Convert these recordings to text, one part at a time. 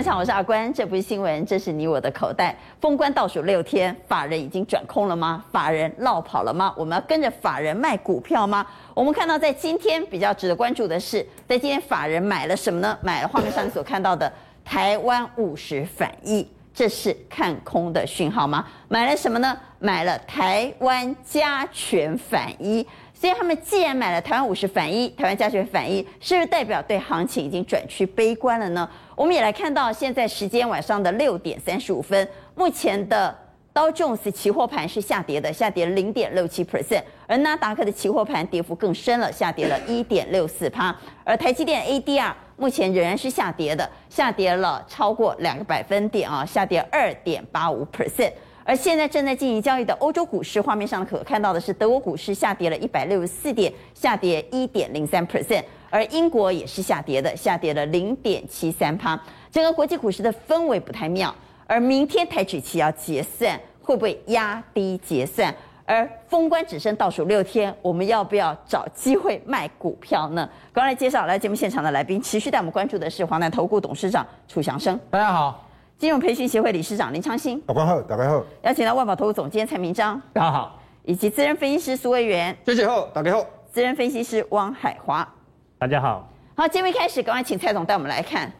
现场，我是阿关。这不是新闻，这是你我的口袋。封关倒数六天，法人已经转空了吗？法人落跑了吗？我们要跟着法人卖股票吗？我们看到，在今天比较值得关注的是，在今天法人买了什么呢？买了画面上你所看到的台湾五十反一，这是看空的讯号吗？买了什么呢？买了台湾加权反一。所以他们既然买了台湾五十反一，台湾加权反一，是不是代表对行情已经转趋悲观了呢？我们也来看到，现在时间晚上的六点三十五分，目前的道琼斯期货盘是下跌的，下跌零点六七 percent，而纳达克的期货盘跌幅更深了，下跌了一点六四趴，而台积电 ADR 目前仍然是下跌的，下跌了超过两个百分点啊，下跌二点八五 percent。而现在正在进行交易的欧洲股市，画面上可看到的是德国股市下跌了一百六十四点，下跌一点零三 percent，而英国也是下跌的，下跌了零点七三趴。整个国际股市的氛围不太妙。而明天台指期要结算，会不会压低结算？而封关只剩倒数六天，我们要不要找机会卖股票呢？刚来介绍来节目现场的来宾，持续带我们关注的是华南投顾董事长楚祥生。大家好。金融培训协会理事长林昌兴，大家好，大家好。邀请到万宝投资总监蔡明章，大家好。以及资深分析师苏卫元，谢谢好，大家好。资深分析师汪海华，大家好。好，节目一开始，赶快请蔡总带我们来看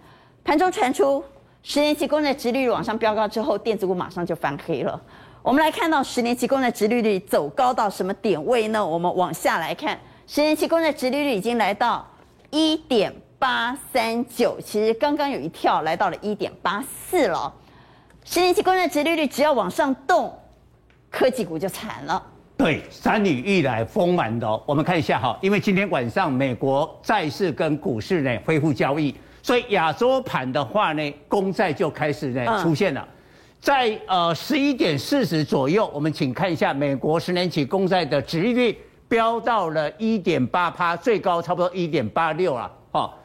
盘中传出十年期公债殖利率往上飙高之后，电子股马上就翻黑了。我们来看到十年期公债殖利率走高到什么点位呢？我们往下来看，十年期公债殖利率已经来到一点八三九，其实刚刚有一跳来到了一点八四了。十年期公债殖利率只要往上动，科技股就惨了。对，山雨欲来风满楼。我们看一下哈，因为今天晚上美国债市跟股市呢恢复交易，所以亚洲盘的话呢，公债就开始呢出现了。在呃十一点四十左右，我们请看一下美国十年期公债的殖利率飙到了一点八趴，最高差不多一点八六了。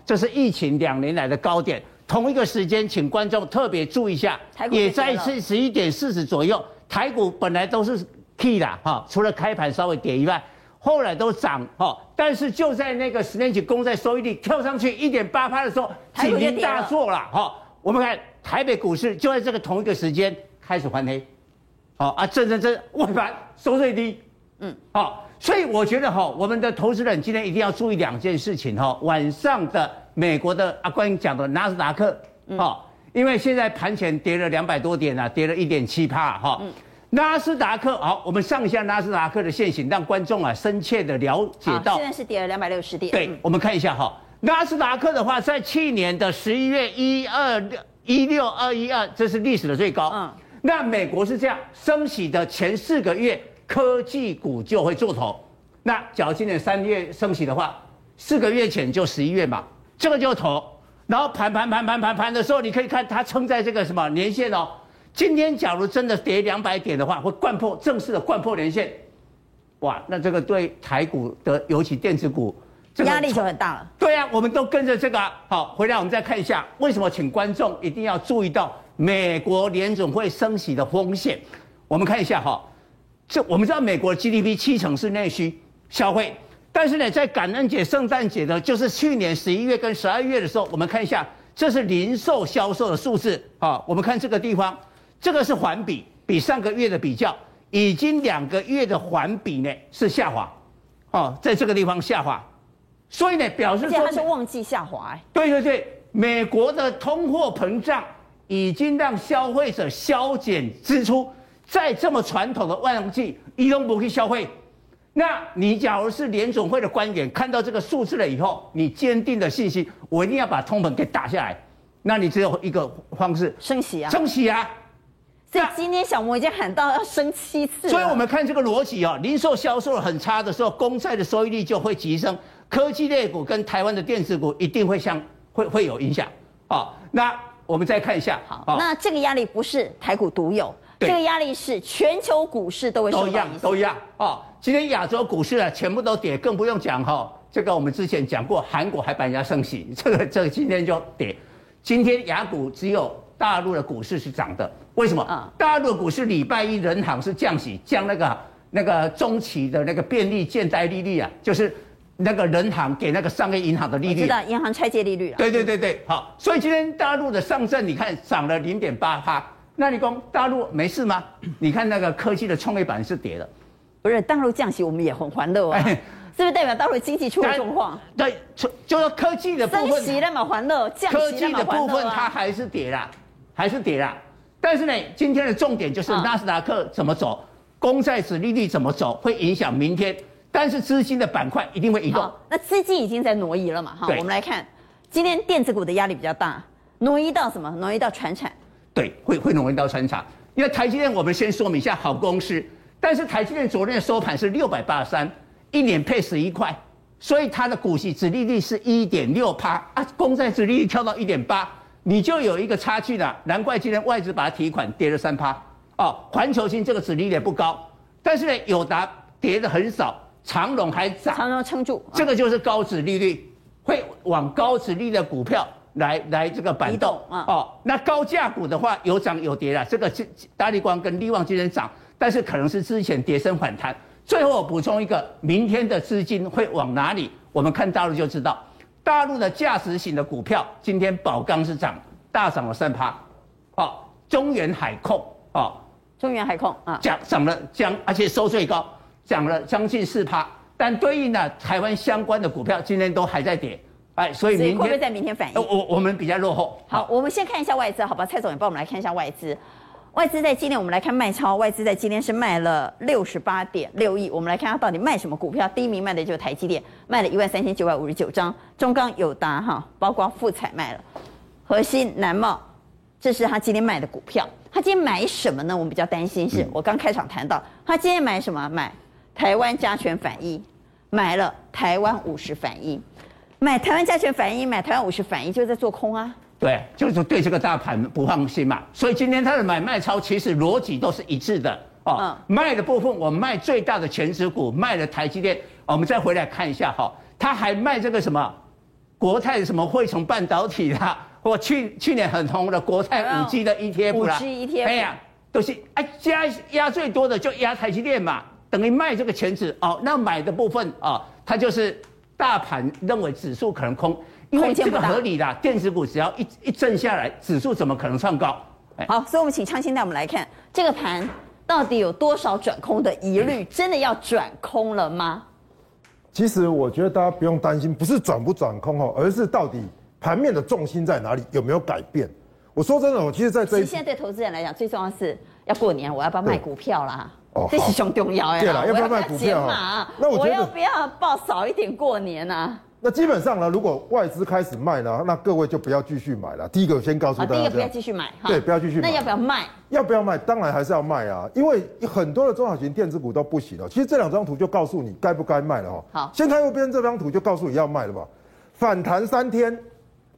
哦，这是疫情两年来的高点。同一个时间，请观众特别注意一下，也在是十一点四十左右，台股本来都是 key 的哈，除了开盘稍微跌以外，后来都涨哈。但是就在那个十年期公债收益率跳上去一点八趴的时候，警铃大作了哈。我们看台北股市就在这个同一个时间开始翻黑，好啊，震震震，尾盘收最低，嗯，好，所以我觉得哈，我们的投资人今天一定要注意两件事情哈，晚上的。美国的阿关讲的纳斯达克，哈，因为现在盘前跌了两百多点啊，跌了一点七趴哈。纳斯达克，好，我们上一下纳斯达克的线型，让观众啊深切的了解到。现在是跌了两百六十点。对，我们看一下哈，纳斯达克的话，在去年的十一月一二六一六二一二，这是历史的最高。嗯。那美国是这样，升息的前四个月，科技股就会做头。那假如今年三月升息的话，四个月前就十一月嘛。这个就头，然后盘盘盘盘盘盘的时候，你可以看它撑在这个什么年线哦。今天假如真的跌两百点的话，会贯破正式的贯破年线，哇，那这个对台股的尤其电子股，压力就很大了。对啊，我们都跟着这个好，回来我们再看一下为什么，请观众一定要注意到美国联总会升息的风险。我们看一下哈，这我们知道美国 GDP 七成是内需消费。但是呢，在感恩节、圣诞节的，就是去年十一月跟十二月的时候，我们看一下，这是零售销售的数字啊。我们看这个地方，这个是环比，比上个月的比较，已经两个月的环比呢是下滑，哦，在这个地方下滑，所以呢，表示说它是旺季下滑，哎，对对对，美国的通货膨胀已经让消费者削减支出，在这么传统的旺季，移动不去消费。那你假如是联总会的官员，看到这个数字了以后，你坚定的信心，我一定要把通膨给打下来。那你只有一个方式，升息啊，升息啊。所以今天小摩已经喊到要升七次。所以我们看这个逻辑啊，零售销售很差的时候，公债的收益率就会急升，科技类股跟台湾的电子股一定会相会会有影响啊。那我们再看一下，好，那这个压力不是台股独有。这个压力是全球股市都会受到影响，都一样，都一样哦。今天亚洲股市啊，全部都跌，更不用讲哈。这个我们之前讲过，韩国还把人家升息，这个这个今天就跌。今天亚股只有大陆的股市是涨的，为什么？啊，大陆的股市礼拜一人行是降息，降那个那个中期的那个便利借贷利率啊，就是那个人行给那个商业银行的利率，知道银行拆借利率了。对对对对，好，所以今天大陆的上证你看涨了零点八趴，那你讲大陆没事吗？你看那个科技的创业板是跌的，不是大陆降息，我们也很欢乐啊，是不是代表大陆经济出了状况？对，就是科技的部分，降息那么欢乐，科技的部分它还是跌啦，还是跌啦。但是呢，今天的重点就是纳斯达克怎么走，公债殖利率怎么走，会影响明天。但是资金的板块一定会移动。那资金已经在挪移了嘛？哈，我们来看，今天电子股的压力比较大，挪移到什么？挪移到传产。对，会会容易到穿插。因为台积电，我们先说明一下好公司，但是台积电昨天的收盘是六百八十三，一年配十一块，所以它的股息殖利率是一点六趴啊，公债殖利率跳到一点八，你就有一个差距了。难怪今天外资把它提款跌了三趴。哦，环球金这个殖利率也不高，但是呢，友达跌的很少。长荣还涨，长荣撑住，这个就是高殖利率，会往高殖利率的股票来来这个板动啊。哦，那高价股的话有涨有跌啦，这个是大立光跟力旺今天涨，但是可能是之前跌升反弹。最后我补充一个，明天的资金会往哪里？我们看大陆就知道，大陆的价值型的股票今天宝钢是涨，大涨了三趴，哦，中原海控哦，中原海控啊，涨涨了将，而且收最高。涨了将近四趴，但对应的台湾相关的股票今天都还在跌，哎，所以明天会不会在明天反应？我我们比较落后。好，我们先看一下外资，好吧？蔡总也帮我们来看一下外资。外资在今天我们来看卖超，外资在今天是卖了六十八点六亿。我们来看它到底卖什么股票？第一名卖的就是台积电，卖了一万三千九百五十九张。中钢、友达哈，包括富彩卖了，核心、南茂，这是他今天卖的股票。他今天买什么呢？我们比较担心是，我刚开场谈到，他今天买什么？买。台湾加权反一买了台湾五十反一，买台湾加权反一，买台湾五十反一，就是在做空啊。对，就是对这个大盘不放心嘛。所以今天他的买卖超其实逻辑都是一致的哦。嗯、卖的部分我卖最大的权值股卖了台积电，我们再回来看一下哈，他还卖这个什么国泰什么汇成半导体啦，或去去年很红的国泰五 G 的 ETF 啦，五 G ETF，哎呀，都是哎加压最多的就压台积电嘛。等于卖这个权值哦，那买的部分哦，它就是大盘认为指数可能空，因为这个合理的，电子股只要一一震下来，指数怎么可能创高？好，所以我们请昌兴带我们来看这个盘到底有多少转空的疑虑，真的要转空了吗？其实我觉得大家不用担心，不是转不转空哦，而是到底盘面的重心在哪里，有没有改变？我说真的，我其实在这一，现在对投资人来讲，最重要是要过年，我要不要卖股票啦？哦，这是最重要哎！对了，要不要卖股票？那我要不要报少一点过年啊？那基本上呢，如果外资开始卖呢，那各位就不要继续买了。第一个先告诉大家，第一个不要继续买，对，不要继续买。那要不要卖？要不要卖？当然还是要卖啊，因为很多的中小型电子股都不行了。其实这两张图就告诉你该不该卖了哈。好，先看右边这张图就告诉你要卖了吧。反弹三天，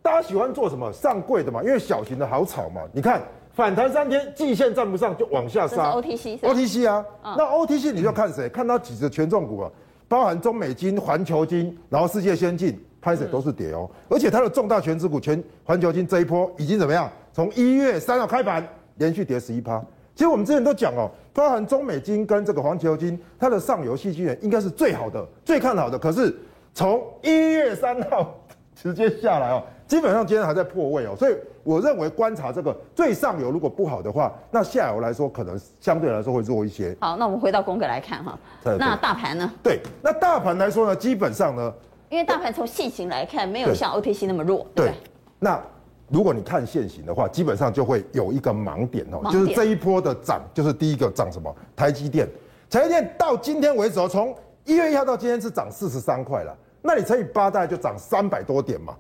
大家喜欢做什么？上柜的嘛，因为小型的好炒嘛。你看。反弹三天，季线站不上就往下杀。OTC，OTC 啊，哦、那 OTC 你就看谁？看它几只权重股啊，包含中美金、环球金，然后世界先进，拍谁都是跌哦。嗯、而且它的重大权值股全环球金这一波已经怎么样？从一月三号开盘连续跌十一趴。其实我们之前都讲哦，包含中美金跟这个环球金，它的上游矽晶圆应该是最好的、最看好的。可是从一月三号直接下来哦。基本上今天还在破位哦，所以我认为观察这个最上游如果不好的话，那下游来说可能相对来说会弱一些。好，那我们回到宫格来看哈，那大盘呢？对，那大盘来说呢，基本上呢，因为大盘从线形来看没有像 OTC 那么弱，对。那如果你看线型的话，基本上就会有一个盲点哦，就是这一波的涨，就是第一个涨什么？台积电，台积电到今天为止哦，从一月一号到今天是涨四十三块了，那你乘以八大概就涨三百多点嘛。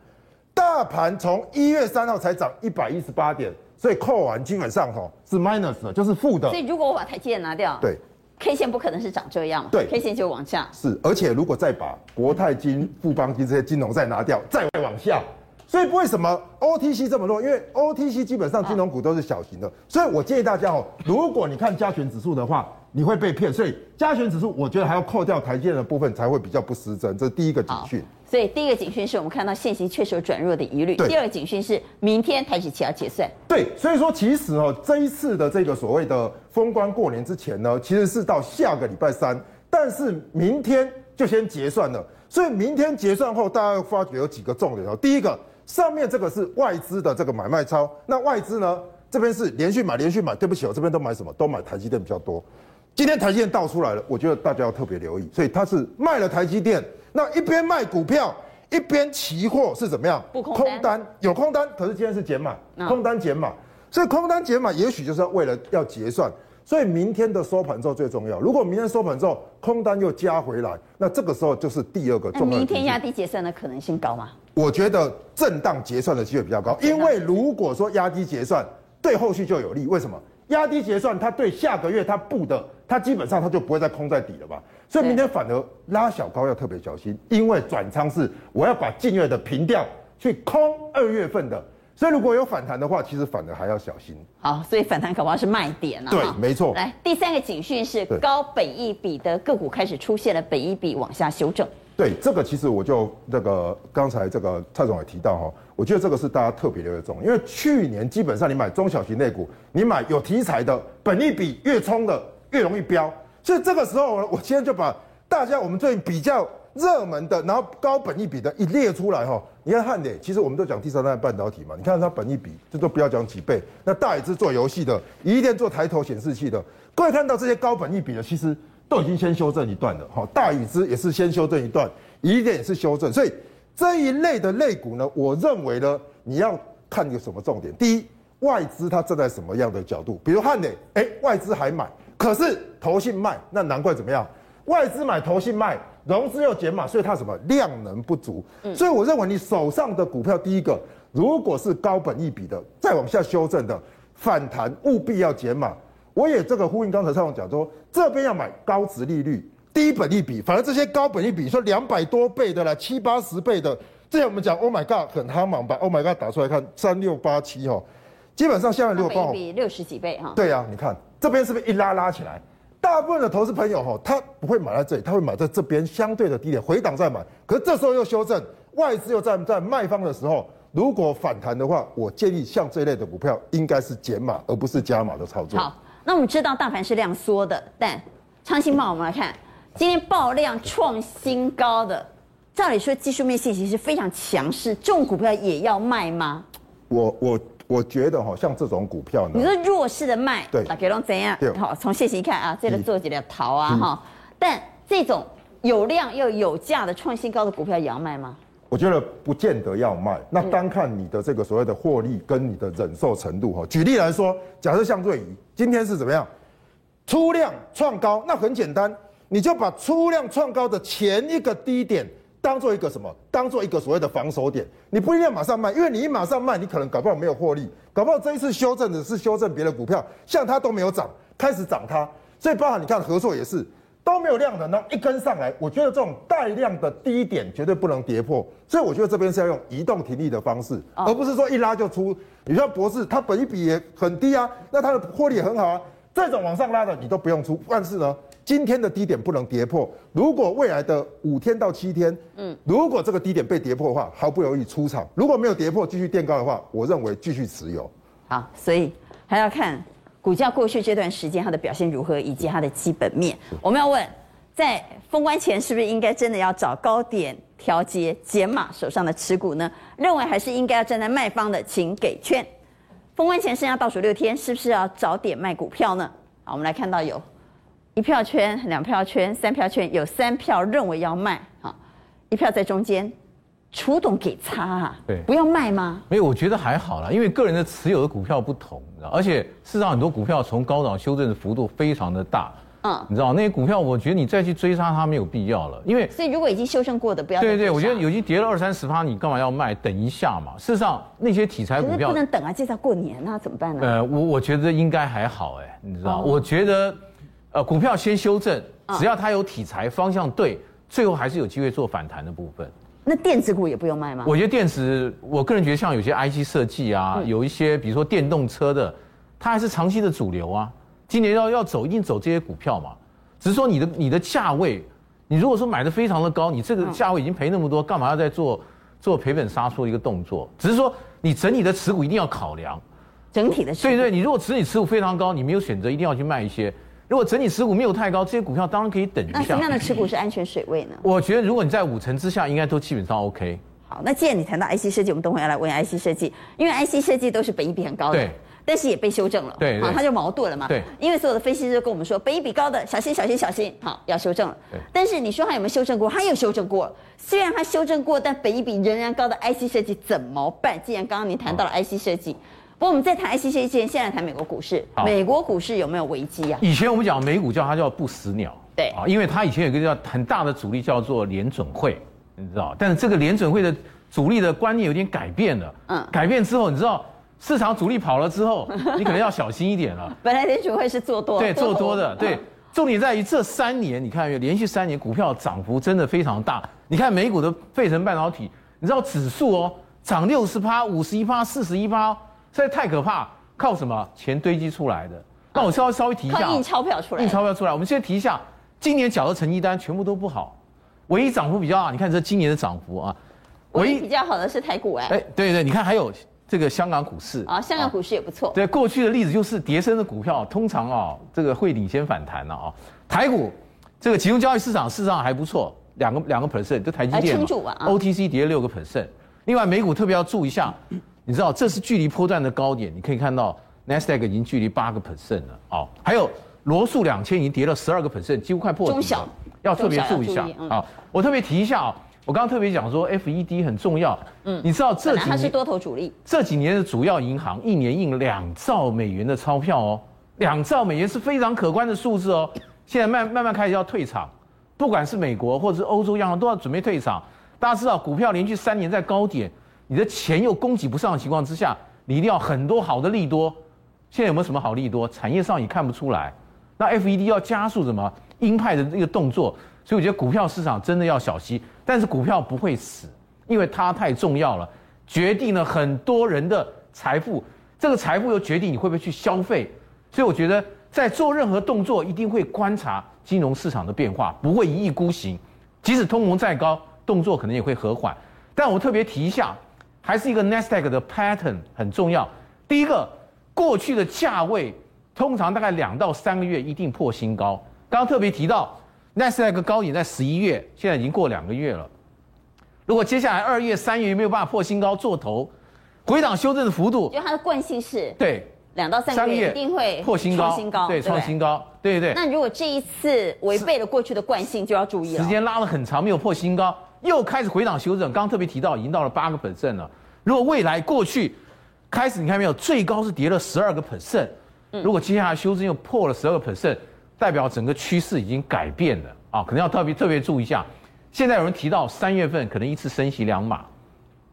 大盘从一月三号才涨一百一十八点，所以扣完基本上哈是 minus 的，就是负的。所以如果我把台积电拿掉，对，K 线不可能是长这样，对，K 线就往下。是，而且如果再把国泰金、富邦金这些金融再拿掉，再往下，所以为什么 OTC 这么弱？因为 OTC 基本上金融股都是小型的，所以我建议大家哦，如果你看加权指数的话，你会被骗。所以加权指数，我觉得还要扣掉台积电的部分才会比较不失真，这是第一个警讯。所以第一个警讯是我们看到线型确实有转弱的疑虑。第二个警讯是明天台指期要结算。对，所以说其实哦，这一次的这个所谓的封关过年之前呢，其实是到下个礼拜三，但是明天就先结算了。所以明天结算后，大家会发觉有几个重点哦。第一个，上面这个是外资的这个买卖超，那外资呢这边是连续买，连续买。对不起，我这边都买什么？都买台积电比较多。今天台积电倒出来了，我觉得大家要特别留意。所以他是卖了台积电，那一边卖股票，一边期货是怎么样？不空单，空单有空单，可是今天是减码，空单减码。所以空单减码，也许就是要为了要结算。所以明天的收盘之后最重要。如果明天收盘之后空单又加回来，那这个时候就是第二个重要。明天压低结算的可能性高吗？我觉得震荡结算的机会比较高，因为如果说压低结算，对后续就有利。为什么？压低结算，它对下个月它布的，它基本上它就不会再空在底了吧？所以明天反而拉小高要特别小心，因为转仓是我要把近月的平掉，去空二月份的。所以如果有反弹的话，其实反而还要小心。好，所以反弹恐怕是卖点了。对，没错。来，第三个警讯是高本益比的个股开始出现了本益比往下修正。对，这个其实我就那个刚才这个蔡总也提到哈，我觉得这个是大家特别留意重，因为去年基本上你买中小型类股，你买有题材的，本益比越冲的越容易飙。所以这个时候，我今天就把大家我们最近比较。热门的，然后高本益比的一列出来哈，你看汉磊，其实我们都讲第三代半导体嘛，你看它本益比，这都不要讲几倍。那大宇资做游戏的，宜电做抬头显示器的，各位看到这些高本益比的，其实都已经先修正一段了哈。大宇资也是先修正一段，宜电也是修正，所以这一类的类股呢，我认为呢，你要看一个什么重点？第一，外资它站在什么样的角度？比如汉磊，哎、欸，外资还买，可是投信卖，那难怪怎么样？外资买，投信卖。融资又减码，所以它什么量能不足，所以我认为你手上的股票，第一个如果是高本益比的，再往下修正的反弹，务必要减码。我也这个呼应刚才蔡总讲说，这边要买高值利率、低本益比，反而这些高本益比说两百多倍的啦，七八十倍的，之前我们讲 Oh my God 很哈嘛，把 Oh my God 打出来看三六八七哈，基本上现在如果报比六十几倍哈，对呀、啊，你看这边是不是一拉拉起来？大部分的投资朋友哈，他不会买在这里，他会买在这边相对的低点回档再买。可是这时候又修正，外资又站在卖方的时候，如果反弹的话，我建议像这类的股票应该是减码而不是加码的操作。好，那我们知道大盘是量缩的，但长兴报我们来看，今天爆量创新高的，照理说技术面信息是非常强势，这种股票也要卖吗？我我。我觉得哈，像这种股票呢，你说弱势的卖，对，那给龙怎样？好，从线型看啊，这个做几条逃啊哈。嗯、但这种有量又有价的创新高的股票也要卖吗？我觉得不见得要卖，那单看你的这个所谓的获利跟你的忍受程度哈。举例来说，假设像瑞仪今天是怎么样，出量创高，那很简单，你就把出量创高的前一个低点。当做一个什么？当做一个所谓的防守点，你不一定要马上卖，因为你一马上卖，你可能搞不好没有获利，搞不好这一次修正的是修正别的股票，像它都没有涨，开始涨它，所以包含你看合作也是都没有量的，然后一根上来，我觉得这种带量的低点绝对不能跌破，所以我觉得这边是要用移动停利的方式，而不是说一拉就出。你像博士，它本一比也很低啊，那它的获利很好啊，这种往上拉的你都不用出，但是呢？今天的低点不能跌破，如果未来的五天到七天，嗯，如果这个低点被跌破的话，毫不犹豫出场；如果没有跌破，继续垫高的话，我认为继续持有。好，所以还要看股价过去这段时间它的表现如何，以及它的基本面。我们要问，在封关前是不是应该真的要找高点调节减码手上的持股呢？认为还是应该要站在卖方的，请给券。封关前剩下倒数六天，是不是要早点卖股票呢？好，我们来看到有。一票圈、两票圈、三票圈，有三票认为要卖，哈，一票在中间，楚董给差啊，对，不要卖吗？没有，我觉得还好啦，因为个人的持有的股票不同，而且事实上很多股票从高档修正的幅度非常的大，嗯，你知道那些股票，我觉得你再去追杀它没有必要了，因为所以如果已经修正过的不要对对，我觉得已经跌了二三十趴，你干嘛要卖？等一下嘛。事实上那些题材股票不能等啊，接着过年那怎么办呢？呃，我我觉得应该还好哎，你知道，我觉得。呃，股票先修正，只要它有题材方向对，最后还是有机会做反弹的部分。那电子股也不用卖吗？我觉得电子，我个人觉得像有些 IC 设计啊，有一些比如说电动车的，它还是长期的主流啊。今年要要走，一定走这些股票嘛。只是说你的你的价位，你如果说买的非常的高，你这个价位已经赔那么多，干嘛要再做做赔本杀出的一个动作？只是说你整体的持股一定要考量，整体的。对对，你如果持你持股非常高，你没有选择，一定要去卖一些。如果整体持股没有太高，这些股票当然可以等一下。那什么样的持股是安全水位呢？我觉得如果你在五成之下，应该都基本上 OK。好，那既然你谈到 IC 设计，我们等会要来问 IC 设计，因为 IC 设计都是本益比很高的。对。但是也被修正了，对，好，它就矛盾了嘛。对，因为所有的分析师都跟我们说，本益比高的小心小心小心，好，要修正了。对，但是你说它有没有修正过？它有修正过。虽然它修正过，但本益比仍然高的 IC 设计怎么办？既然刚刚你谈到了 IC 设计，不过我们在谈 IC 设计之前，先来谈美国股市。美国股市有没有危机啊？以前我们讲美股叫它叫不死鸟，对啊，因为它以前有一个叫很大的主力叫做联准会，你知道，但是这个联准会的主力的观念有点改变了，嗯，改变之后，你知道。市场主力跑了之后，你可能要小心一点了。本来联准会是做多，对，做多的，对。重点在于这三年，你看，连续三年股票涨幅真的非常大。你看美股的费城半导体，你知道指数哦，涨六十趴、五十一趴、四十一趴，实在太可怕。靠什么？钱堆积出来的。那我稍微稍微提一下，印钞票出来，印钞票出来。我们先提一下，今年缴的成绩单全部都不好，唯一涨幅比较大，你看这今年的涨幅啊，唯一比较好的是台股哎。哎，对对，你看还有。这个香港股市啊，香港股市也不错。对，过去的例子就是跌升的股票通常啊，这个会领先反弹了啊。台股这个集中交易市场事实上还不错，两个两个 percent，就台积电啊。OTC 跌了六个 percent。另外美股特别要注意一下，你知道这是距离波段的高点，你可以看到 Nasdaq 已经距离八个 percent 了啊。还有罗素两千已经跌了十二个 percent，几乎快破底了。中小要特别注意一下啊。我特别提一下啊。我刚刚特别讲说，FED 很重要。嗯，你知道这几年它是多头主力。这几年的主要银行一年印两兆美元的钞票哦，两兆美元是非常可观的数字哦。现在慢慢慢开始要退场，不管是美国或者是欧洲央行都要准备退场。大家知道，股票连续三年在高点，你的钱又供给不上的情况之下，你一定要很多好的利多。现在有没有什么好利多？产业上也看不出来。那 FED 要加速什么鹰派的这个动作？所以我觉得股票市场真的要小心。但是股票不会死，因为它太重要了，决定了很多人的财富。这个财富又决定你会不会去消费。所以我觉得在做任何动作，一定会观察金融市场的变化，不会一意孤行。即使通膨再高，动作可能也会和缓。但我特别提一下，还是一个 Nasdaq 的 pattern 很重要。第一个，过去的价位通常大概两到三个月一定破新高。刚刚特别提到。Nasdaq 高点在十一月，现在已经过两个月了。如果接下来二月、三月没有办法破新高做头，回档修正的幅度，就它的惯性是，对，两到三个月一定会破新高，新高，对，创新高，对对对。那如果这一次违背了过去的惯性，就要注意了。时间拉了很长没有破新高，又开始回档修正。刚刚特别提到，已经到了八个 percent 了。如果未来过去开始，你看没有，最高是跌了十二个 percent。如果接下来修正又破了十二个 percent。代表整个趋势已经改变了啊，可能要特别特别注意一下。现在有人提到三月份可能一次升息两码，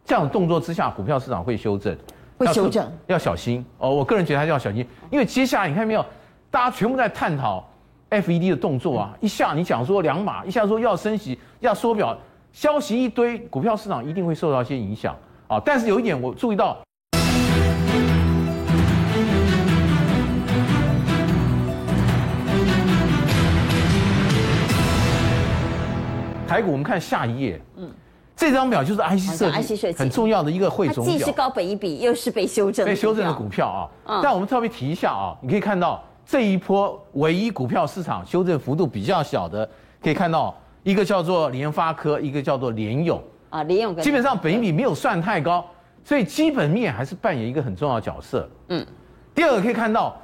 这样的动作之下，股票市场会修正，会修正，要小心哦。我个人觉得还是要小心，因为接下来你看没有，大家全部在探讨 FED 的动作啊，一下你讲说两码，一下说要升息，要缩表，消息一堆，股票市场一定会受到一些影响啊。但是有一点我注意到。台股，我们看下一页。嗯，这张表就是 IC 设计很重要的一个汇总表。既是高本一笔，又是被修正、被修正的股票啊。嗯。但我们特别提一下啊，你可以看到这一波唯一股票市场修正幅度比较小的，可以看到一个叫做联发科，一个叫做联咏啊，联咏。基本上本益比没有算太高，所以基本面还是扮演一个很重要的角色。嗯。第二个可以看到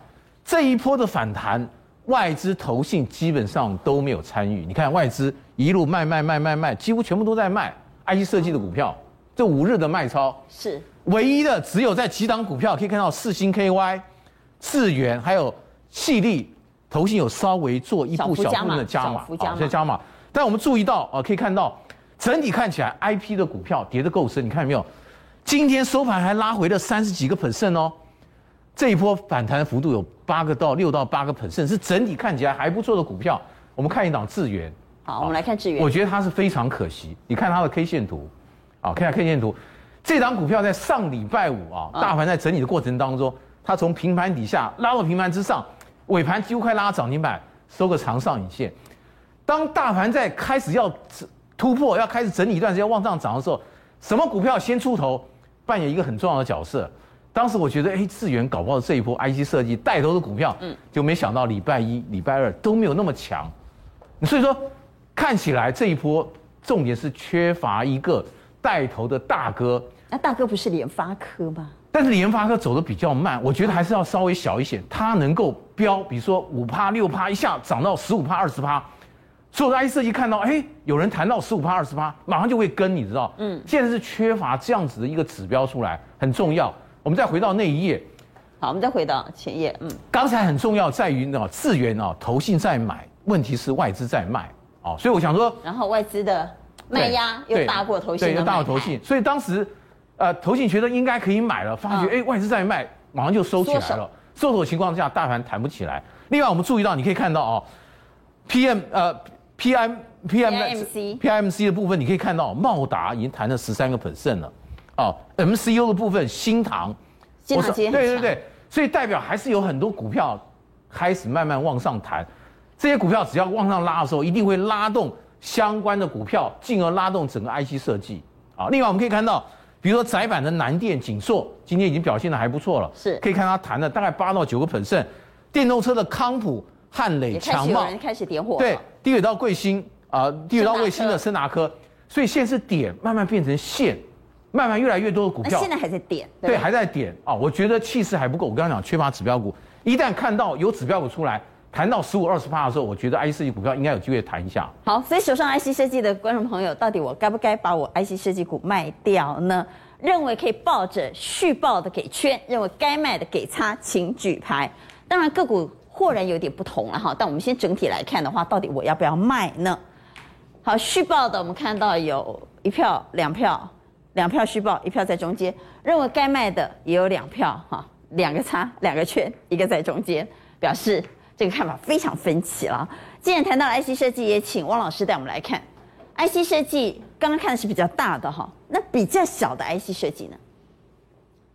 这一波的反弹。外资投信基本上都没有参与，你看外资一路卖卖卖卖卖，几乎全部都在卖 IC 设计的股票。这五日的卖超是唯一的，只有在几档股票可以看到四星 KY、智源还有矽力投信有稍微做一步小部分的加码，好，在加码。但我们注意到啊，可以看到整体看起来 IP 的股票跌得够深，你看有没有？今天收盘还拉回了三十几个 percent 哦。这一波反弹幅度有八个到六到八个 percent，是整体看起来还不错的股票。我们看一档智原，好，我们来看智原。我觉得它是非常可惜。你看它的 K 线图，啊，看下 K 线图，这档股票在上礼拜五啊，大盘在整理的过程当中，它从平盘底下拉到平盘之上，尾盘几乎快拉涨停板，收个长上影线。当大盘在开始要突破，要开始整理一段时间往上涨的时候，什么股票先出头，扮演一个很重要的角色。当时我觉得，哎，智原搞不好这一波 IC 设计带头的股票，嗯，就没想到礼拜一、礼拜二都没有那么强，所以说看起来这一波重点是缺乏一个带头的大哥。那大哥不是联发科吗？但是联发科走的比较慢，我觉得还是要稍微小一些，它能够飙，比如说五趴、六趴，一下涨到十五趴、二十趴。所有的 IC 设计看到，哎，有人谈到十五趴、二十趴，马上就会跟，你知道？嗯，现在是缺乏这样子的一个指标出来，很重要。我们再回到那一页，好，我们再回到前页，嗯，刚才很重要在于呢，资源啊，投信在买，问题是外资在卖，哦，所以我想说，然后外资的卖压又大过投信，对，又大过投信，所以当时，呃，投信觉得应该可以买了，发觉哎，外资在卖，马上就收起来了，收手的情况下，大盘弹不起来。另外，我们注意到，你可以看到哦，PM 呃。P M P M C P M C 的部分，你可以看到茂达已经谈了十三个 percent 了，啊，M C U 的部分，新塘，新塘对对对，所以代表还是有很多股票开始慢慢往上弹，这些股票只要往上拉的时候，一定会拉动相关的股票，进而拉动整个 I C 设计。啊，另外我们可以看到，比如说窄板的南电、景硕，今天已经表现的还不错了，是，可以看它谈了大概八到九个 percent，电动车的康普。汉磊强茂开，开始点火，对，低轨道贵星啊，低轨道贵星的升达科，所以现在是点，慢慢变成线，慢慢越来越多的股票，现在还在点，对，对，还在点啊，我觉得气势还不够。我刚刚讲缺乏指标股，一旦看到有指标股出来，谈到十五二十趴的时候，我觉得 IC 设计股票应该有机会谈一下。好，所以手上 IC 设计的观众朋友，到底我该不该把我 IC 设计股卖掉呢？认为可以抱着续抱的给圈，认为该卖的给叉，请举牌。当然个股。或然有点不同了哈，但我们先整体来看的话，到底我要不要卖呢？好，续报的我们看到有一票、两票、两票续报，一票在中间。认为该卖的也有两票哈，两个叉，两个圈，一个在中间，表示这个看法非常分歧了。既然谈到了 IC 设计，也请汪老师带我们来看 IC 设计。刚刚看的是比较大的哈，那比较小的 IC 设计呢？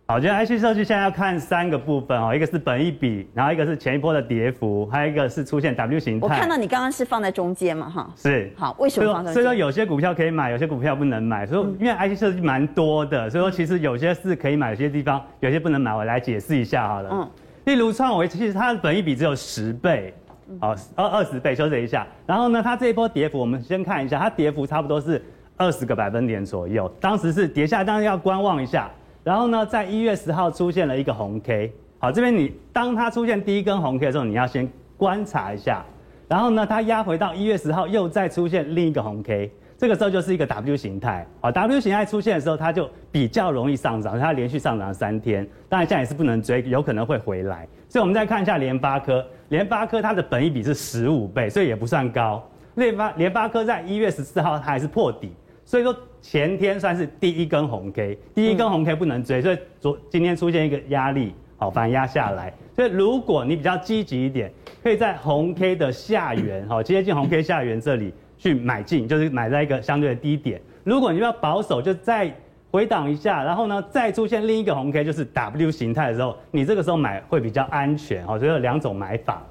好，今天 IC 设计现在要看三个部分哦，一个是本益比，然后一个是前一波的跌幅，还有一个是出现 W 形态。我看到你刚刚是放在中间嘛，哈。是。好，为什么放在中间？所以说有些股票可以买，有些股票不能买。所以因为 IC 设计蛮多的，所以说其实有些是可以买，有些地方有些不能买。我来解释一下好了。嗯。例如创维，其实它的本益比只有十倍，好，二二十倍，休息一下。然后呢，它这一波跌幅，我们先看一下，它跌幅差不多是二十个百分点左右。当时是跌下来，当然要观望一下。然后呢，在一月十号出现了一个红 K，好，这边你当它出现第一根红 K 的时候，你要先观察一下。然后呢，它压回到一月十号又再出现另一个红 K，这个时候就是一个 W 形态。好，W 形态出现的时候，它就比较容易上涨，它连续上涨三天。当然现在也是不能追，有可能会回来。所以我们再看一下联发科，联发科它的本益比是十五倍，所以也不算高。联发联发科在一月十四号它还是破底。所以说前天算是第一根红 K，第一根红 K 不能追，所以昨今天出现一个压力，好反压下来。所以如果你比较积极一点，可以在红 K 的下缘，好接近红 K 下缘这里去买进，就是买在一个相对的低点。如果你要保守，就再回档一下，然后呢再出现另一个红 K，就是 W 形态的时候，你这个时候买会比较安全。好，所以有两种买法。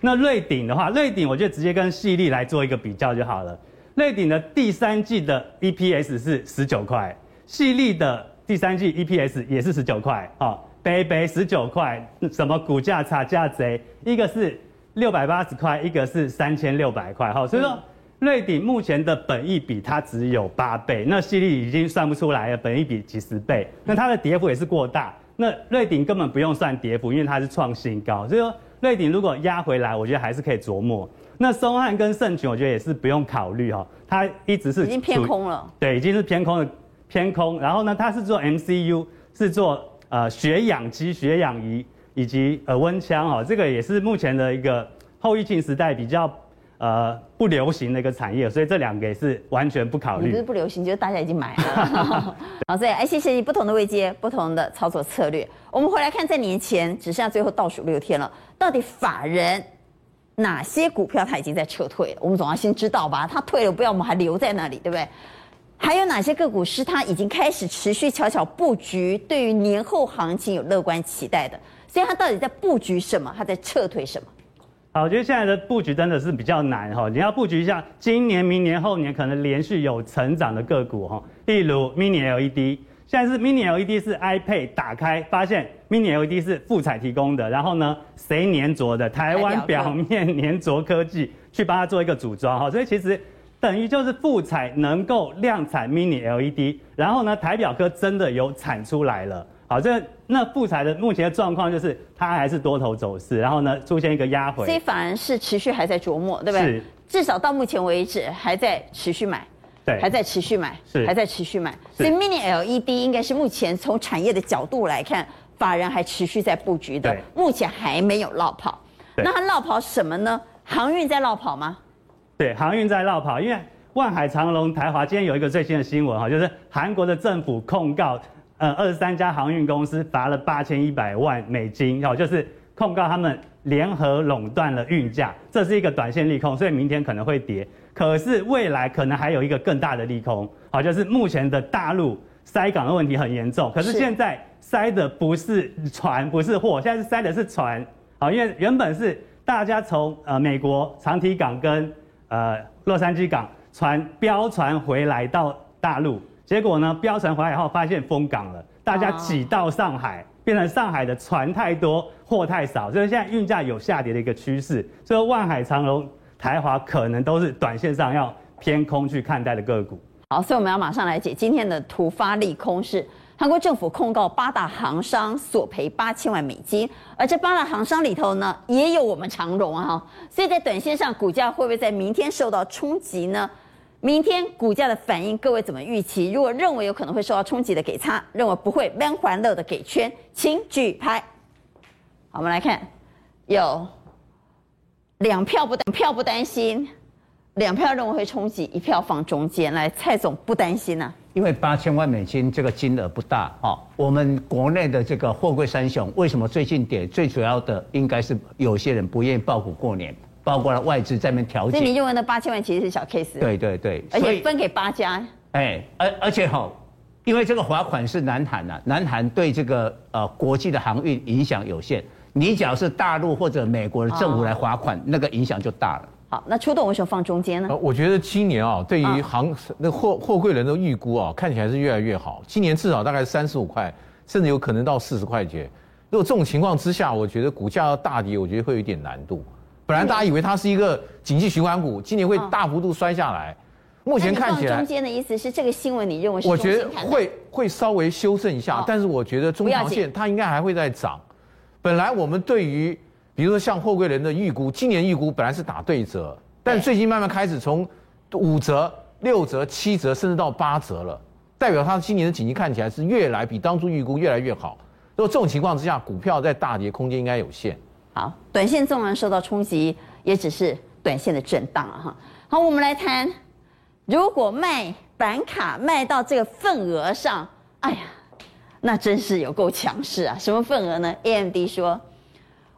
那瑞鼎的话，瑞鼎我就直接跟细力来做一个比较就好了。瑞鼎的第三季的 EPS 是十九块，细力的第三季 EPS 也是十九块，啊，北北十九块，什么股价差价贼？一个是六百八十块，一个是三千六百块，哈，所以说瑞鼎目前的本益比它只有八倍，那矽力已经算不出来了，本益比几十倍，那它的跌幅也是过大，那瑞鼎根本不用算跌幅，因为它是创新高，所以说瑞鼎如果压回来，我觉得还是可以琢磨。那松汉跟盛群，我觉得也是不用考虑哈，它一直是已经偏空了，对，已经是偏空的偏空。然后呢，它是做 MCU，是做呃血氧机、血氧仪以及呃温枪哈，这个也是目前的一个后疫情时代比较呃不流行的一个产业，所以这两个也是完全不考虑。不是不流行，就是大家已经买了。好，所以哎，谢谢你不同的位阶，不同的操作策略。我们回来看，在年前只剩下最后倒数六天了，到底法人？哪些股票它已经在撤退了？我们总要先知道吧，它退了，不要我们还留在那里，对不对？还有哪些个股是它已经开始持续悄悄布局，对于年后行情有乐观期待的？所以它到底在布局什么？它在撤退什么？好，我觉得现在的布局真的是比较难哈，你要布局一下今年、明年、后年可能连续有成长的个股哈，例如 Mini LED。现在是 Mini LED 是 iPad 打开发现 Mini LED 是富彩提供的，然后呢，谁粘着的？台湾表面粘着科技去帮他做一个组装哈，所以其实等于就是富彩能够量产 Mini LED，然后呢，台表科真的有产出来了。好，这那富彩的目前的状况就是它还是多头走势，然后呢出现一个压回，所以反而是持续还在琢磨，对不对？是，至少到目前为止还在持续买。对，还在持续买，是还在持续买，所以 Mini LED 应该是目前从产业的角度来看，法人还持续在布局的，目前还没有落跑。那它落跑什么呢？航运在落跑吗？对，航运在落跑，因为万海长隆台华今天有一个最新的新闻哈，就是韩国的政府控告，呃，二十三家航运公司罚了八千一百万美金，哦，就是控告他们联合垄断了运价，这是一个短线利空，所以明天可能会跌。可是未来可能还有一个更大的利空，好，就是目前的大陆塞港的问题很严重。可是现在塞的不是船，不是货，现在是塞的是船，好，因为原本是大家从呃美国长堤港跟呃洛杉矶港船标船回来到大陆，结果呢标船回来以后发现封港了，大家挤到上海，变成上海的船太多，货太少，所以现在运价有下跌的一个趋势，所以万海长荣。台华可能都是短线上要偏空去看待的个股。好，所以我们要马上来解今天的突发利空是韩国政府控告八大航商索赔八千万美金，而这八大航商里头呢，也有我们长荣啊，所以在短线上股价会不会在明天受到冲击呢？明天股价的反应，各位怎么预期？如果认为有可能会受到冲击的给叉，认为不会闷欢乐的给圈，请举牌。好，我们来看有。两票不担票不担心，两票认为会冲击，一票放中间来。蔡总不担心呐、啊，因为八千万美金这个金额不大哦。我们国内的这个货柜三雄为什么最近跌？最主要的应该是有些人不愿意抱股过年，包括了外资在那边调节。所以你认为那八千万其实是小 case？对对对，而且分给八家。哎，而而且哈，因为这个罚款是南韩呐，南韩对这个呃国际的航运影响有限。你只要是大陆或者美国的政府来罚款，哦、那个影响就大了。好，那出动为什么放中间呢？我觉得今年啊，对于航、哦、那货货柜人的预估啊，看起来是越来越好。今年至少大概三十五块，甚至有可能到四十块钱。如果这种情况之下，我觉得股价要大跌，我觉得会有点难度。本来大家以为它是一个景气循环股，今年会大幅度摔下来。哦、目前看起来，中间的意思是这个新闻你认为是？我觉得会会稍微修正一下，哦、但是我觉得中长线它应该还会再涨。本来我们对于，比如说像货柜人的预估，今年预估本来是打对折，但最近慢慢开始从五折、六折、七折，甚至到八折了，代表它今年的景气看起来是越来比当初预估越来越好。如果这种情况之下，股票在大跌空间应该有限。好，短线纵然受到冲击，也只是短线的震荡啊哈。好，我们来谈，如果卖板卡卖到这个份额上，哎呀。那真是有够强势啊！什么份额呢？AMD 说，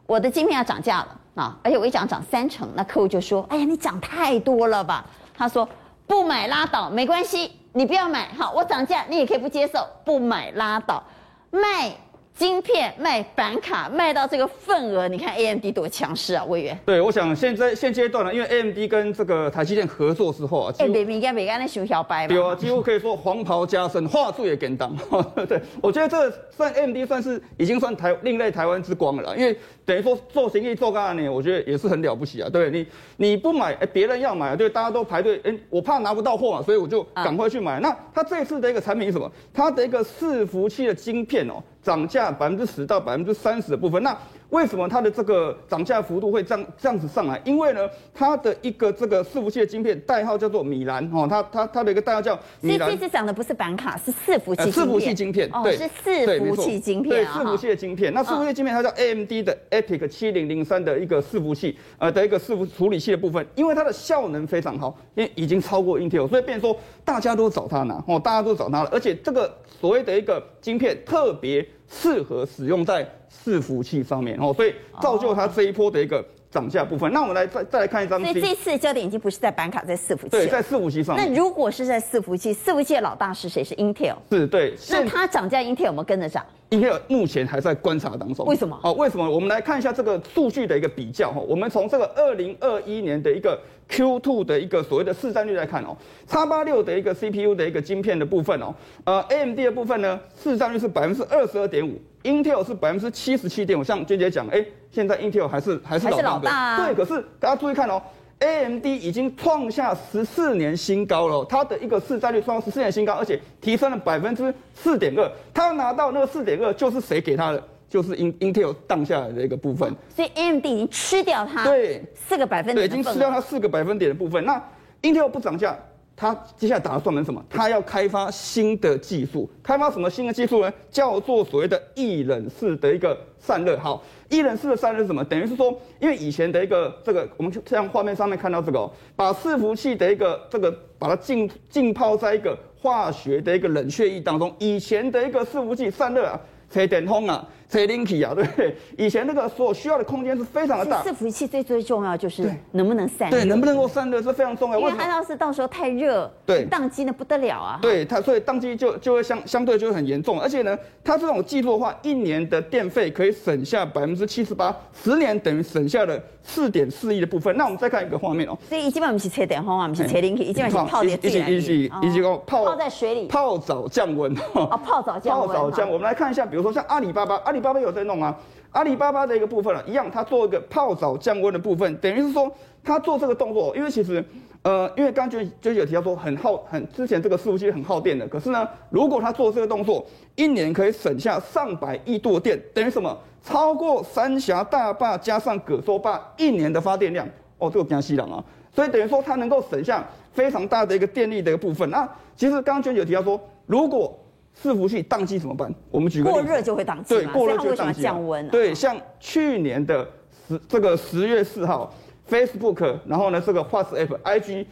我的晶片要涨价了啊！而且我一涨涨三成，那客户就说：“哎呀，你涨太多了吧？”他说：“不买拉倒，没关系，你不要买，好，我涨价你也可以不接受，不买拉倒，卖。”晶片卖板卡卖到这个份额，你看 AMD 多强势啊，魏源。对，我想现在现阶段呢，因为 AMD 跟这个台积电合作之后啊，哎，别别干别干那熊小白嘛。对啊，几乎可以说黄袍加身，话术也跟当。对，我觉得这算 AMD 算是已经算台另类台湾之光了啦，因为等于说做生意做干呢，我觉得也是很了不起啊。对你你不买，哎，别人要买，对，大家都排队，哎，我怕拿不到货嘛，所以我就赶快去买。嗯、那它这次的一个产品是什么？它的一个伺服器的晶片哦。涨价百分之十到百分之三十的部分，那为什么它的这个涨价幅度会这样这样子上来？因为呢，它的一个这个伺服器的晶片代号叫做米兰哦，它它它的一个代号叫米兰。这次涨的不是板卡，是伺服器晶片。伺服器晶片，对，是伺服器晶片。对，伺服器的晶片。那伺服器晶片它叫 AMD 的 EPIC 七零零三的一个伺服器，呃的一个伺服处理器的部分，因为它的效能非常好，因为已经超过 Intel，所以变成说大家都找它拿哦，大家都找它了，而且这个所谓的一个晶片特别。适合使用在伺服器上面哦，所以造就它这一波的一个涨价部分。那我们来再再来看一张。所以这次焦点已经不是在板卡，在伺服器。对，在伺服器上。那如果是在伺服器，伺服器的老大是谁？是 Intel。是，对。那它涨价，Intel 有没有跟着涨？Intel 目前还在观察当中。为什么？哦，为什么？我们来看一下这个数据的一个比较哈。我们从这个二零二一年的一个 Q2 的一个所谓的市占率来看哦，X 八六的一个 CPU 的一个晶片的部分哦，呃，AMD 的部分呢，市占率是百分之二十二点五，Intel 是百分之七十七点五。像娟姐讲，哎，现在 Intel 还是还是老大，老大啊、对，可是大家注意看哦。AMD 已经创下十四年新高了，它的一个市占率创下十四年新高，而且提升了百分之四点二。它拿到那个四点二，就是谁给他的？就是 Intel 当下来的一个部分。所以 AMD 已经吃掉它，对，四个百分点，对，已经吃掉它四个百分点的部分。那 Intel 不涨价。它接下来打算的什么？它要开发新的技术，开发什么新的技术呢？叫做所谓的液冷式的一个散热。好，液冷式的散热是什么？等于是说，因为以前的一个这个，我们就像画面上面看到这个，把伺服器的一个这个，把它浸浸泡在一个化学的一个冷却液当中。以前的一个伺服器散热啊，吹电风啊。吹冷气啊，对不对？以前那个所需要的空间是非常的大。伺服器最最重要就是能不能散热。对，能不能够散热是非常重要。因为它要是到时候太热，对，宕机那不得了啊。对它，所以宕机就就会相相对就会很严重。而且呢，它这种技术的话，一年的电费可以省下百分之七十八，十年等于省下了四点四亿的部分。那我们再看一个画面哦。所以基本上不是吹电风啊，不是吹冷气，基本上是泡点水里。一起一起泡泡在水里，泡澡降温。哦，泡澡降温。泡澡降温。我们来看一下，比如说像阿里巴巴，阿里里巴巴有在弄啊。阿里巴巴的一个部分啊，一样，它做一个泡澡降温的部分，等于是说，它做这个动作，因为其实，呃，因为刚刚就就有提到说很耗很之前这个伺服器很耗电的，可是呢，如果它做这个动作，一年可以省下上百亿度电，等于什么？超过三峡大坝加上葛洲坝一年的发电量哦，这个江西人啊，所以等于说它能够省下非常大的一个电力的一个部分。那其实刚刚娟有提到说，如果伺服器宕机怎么办？我们举个例子，过热就会宕机。对，过热就宕机。降温。对，像去年的十这个十月四号，Facebook，然后呢这个 WhatsApp、IG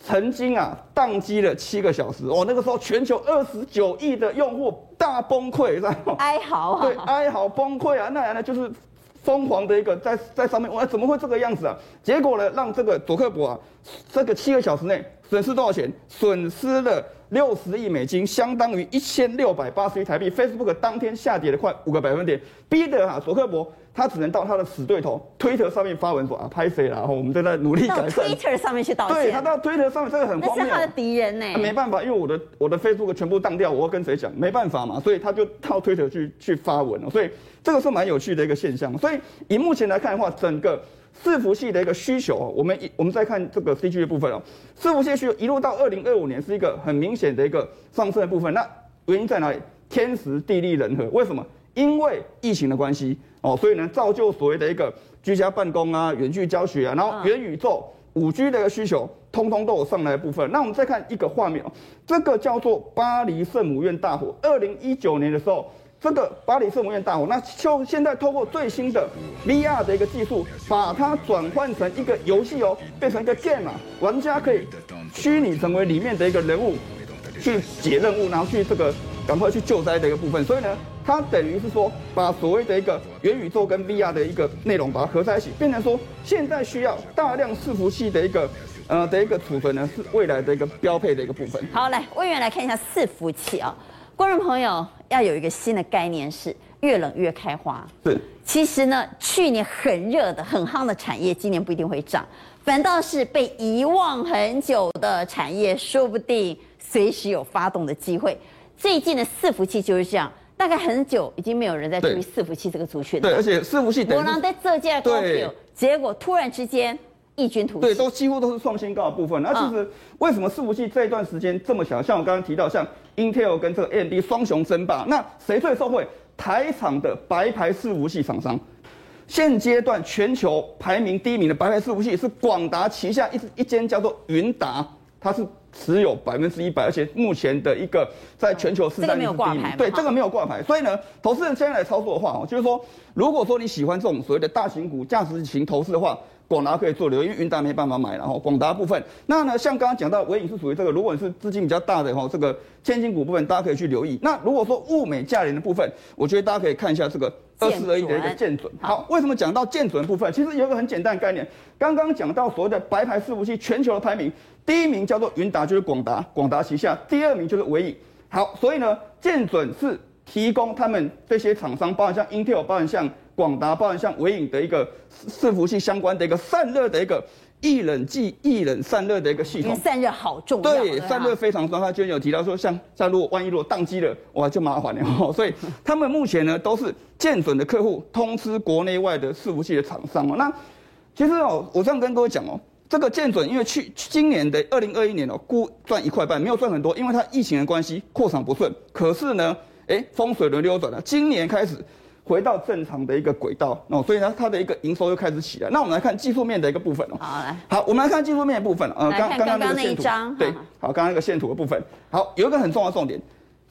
曾经啊宕机了七个小时哦，那个时候全球二十九亿的用户大崩溃，知道吗？哀嚎啊！对，哀嚎崩溃啊！那然呢就是疯狂的一个在在上面，哇，怎么会这个样子啊？结果呢，让这个佐克伯啊，这个七个小时内损失多少钱？损失了。六十亿美金，相当于一千六百八十亿台币。Facebook 当天下跌了快五个百分点，逼得哈索克伯他只能到他的死对头推特上面发文说啊，拍谁了？然后我们正在努力改善。到推特上面去道歉。对，他到推特上面，这个很荒谬。那是他的敌人呢、欸。没办法，因为我的我的 Facebook 全部当掉，我要跟谁讲？没办法嘛，所以他就到推特去去发文了。所以这个是蛮有趣的一个现象。所以以目前来看的话，整个。伺服器的一个需求哦，我们一我们再看这个 C G 的部分哦，伺服器需求一路到二零二五年是一个很明显的一个上升的部分。那原因在哪里？天时地利人和。为什么？因为疫情的关系哦，所以呢，造就所谓的一个居家办公啊、远距教学啊，然后元宇宙、五 G 的一个需求，通通都有上来的部分。那我们再看一个画面哦，这个叫做巴黎圣母院大火，二零一九年的时候。这个巴黎圣母院大火，那就现在透过最新的 VR 的一个技术，把它转换成一个游戏哦，变成一个 game 啊，玩家可以虚拟成为里面的一个人物，去解任务，然后去这个赶快去救灾的一个部分。所以呢，它等于是说，把所谓的一个元宇宙跟 VR 的一个内容把它合在一起，变成说现在需要大量伺服器的一个呃的一个储存呢，是未来的一个标配的一个部分。好，来魏源来看一下伺服器啊。观众朋友要有一个新的概念是越冷越开花。是，其实呢，去年很热的、很夯的产业，今年不一定会涨，反倒是被遗忘很久的产业，说不定随时有发动的机会。最近的伺服器就是这样，大概很久已经没有人在注意伺服器这个族群。对，而且伺服器等于在这届股票，结果突然之间。异军突起，对，都几乎都是创新高的部分。那其实为什么伺服器这一段时间这么小？像我刚刚提到，像 Intel 跟这个 AMD 双雄争霸，那谁最受惠？台厂的白牌伺服器厂商，现阶段全球排名第一名的白牌伺服器是广达旗下一一间叫做云达，它是持有百分之一百，而且目前的一个在全球市占率是第一名。对，这个没有挂牌。所以呢，投资人现在来操作的话，哦就是说，如果说你喜欢这种所谓的大型股、价值型投资的话。广达可以做留，因为云达没办法买，然后广达部分，那呢，像刚刚讲到唯影是属于这个，如果你是资金比较大的哈，这个千金股部分，大家可以去留意。那如果说物美价廉的部分，我觉得大家可以看一下这个二四二一的一个剑准。好，为什么讲到剑准的部分？其实有一个很简单的概念，刚刚讲到所谓的白牌伺服器全球的排名，第一名叫做云达，就是广达，广达旗下；第二名就是伟影。好，所以呢，剑准是。提供他们这些厂商，包含像 Intel，包含像广达，包含像伟影的一个伺服器相关的一个散热的一个液冷即一冷散热的一个系统。散热好重要。对，散热非常重要。他居然有提到说，像像如果万一如果宕机了，哇，就麻烦了。所以 他们目前呢都是建准的客户，通知国内外的伺服器的厂商哦。那其实哦，我这样跟各位讲哦。这个建准，因为去今年的二零二一年哦，估赚一块半，没有赚很多，因为它疫情的关系，扩厂不顺。可是呢，哎，风水轮流转了，今年开始回到正常的一个轨道哦，所以呢，它的一个营收又开始起来。那我们来看技术面的一个部分哦。好，来，好，我们来看技术面的部分。呃，刚刚刚刚那一张，对，好，刚刚那个线图的部分。好，有一个很重要的重点，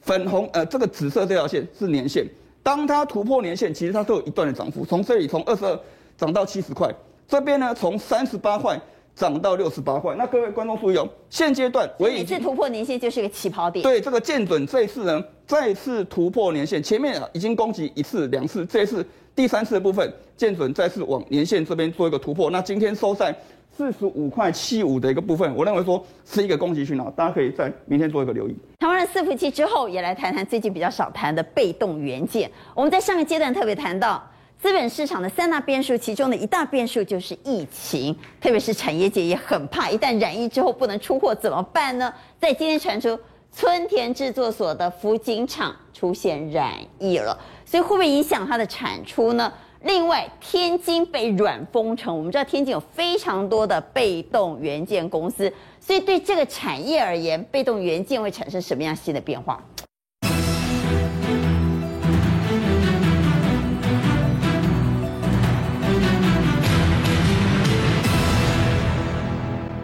粉红呃，这个紫色这条线是年线，当它突破年线，其实它都有一段的涨幅，从这里从二十二涨到七十块，这边呢从三十八块。涨到六十八块，那各位观众注意哦，现阶段我每次突破年线就是一个起跑点。对，这个见准这一次呢，再次突破年线，前面已经攻击一次、两次，这一次第三次的部分，见准再次往年线这边做一个突破。那今天收在四十五块七五的一个部分，我认为说是一个攻击讯号，大家可以在明天做一个留意。谈完了伺服器之后，也来谈谈最近比较少谈的被动元件。我们在上个阶段特别谈到。资本市场的三大变数，其中的一大变数就是疫情，特别是产业界也很怕，一旦染疫之后不能出货怎么办呢？在今天传出村田制作所的福井厂出现染疫了，所以会不会影响它的产出呢？另外，天津被软封城，我们知道天津有非常多的被动元件公司，所以对这个产业而言，被动元件会产生什么样新的变化？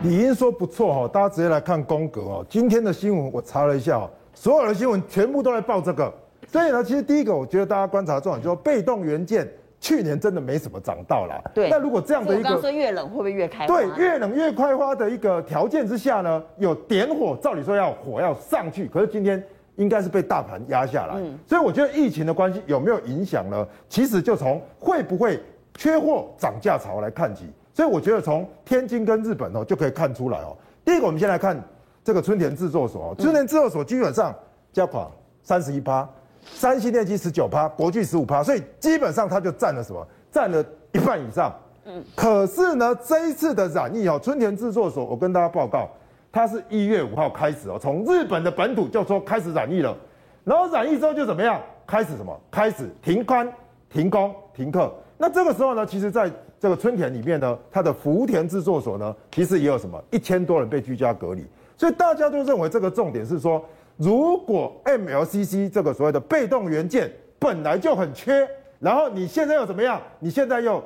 理应说不错哈，大家直接来看宫格哦。今天的新闻我查了一下哦，所有的新闻全部都在报这个。所以呢，其实第一个我觉得大家观察重点就是说，被动元件去年真的没什么涨到啦。对。那如果这样的一个，刚刚说越冷会不会越开花？对，越冷越开花的一个条件之下呢，有点火，照理说要火要上去，可是今天应该是被大盘压下来。嗯。所以我觉得疫情的关系有没有影响呢？其实就从会不会缺货涨价潮来看起。所以我觉得从天津跟日本哦就可以看出来哦。第一个，我们先来看这个春田制作所哦，春田制作所基本上加款三十一趴，三星电机十九趴，国巨十五趴，所以基本上它就占了什么？占了一半以上。嗯。可是呢，这一次的染疫哦，春田制作所，我跟大家报告，它是一月五号开始哦，从日本的本土就说开始染疫了，然后染疫之后就怎么样？开始什么？开始停刊、停工、停课。那这个时候呢，其实在这个春田里面呢，它的福田制作所呢，其实也有什么一千多人被居家隔离，所以大家都认为这个重点是说，如果 MLCC 这个所谓的被动元件本来就很缺，然后你现在又怎么样？你现在又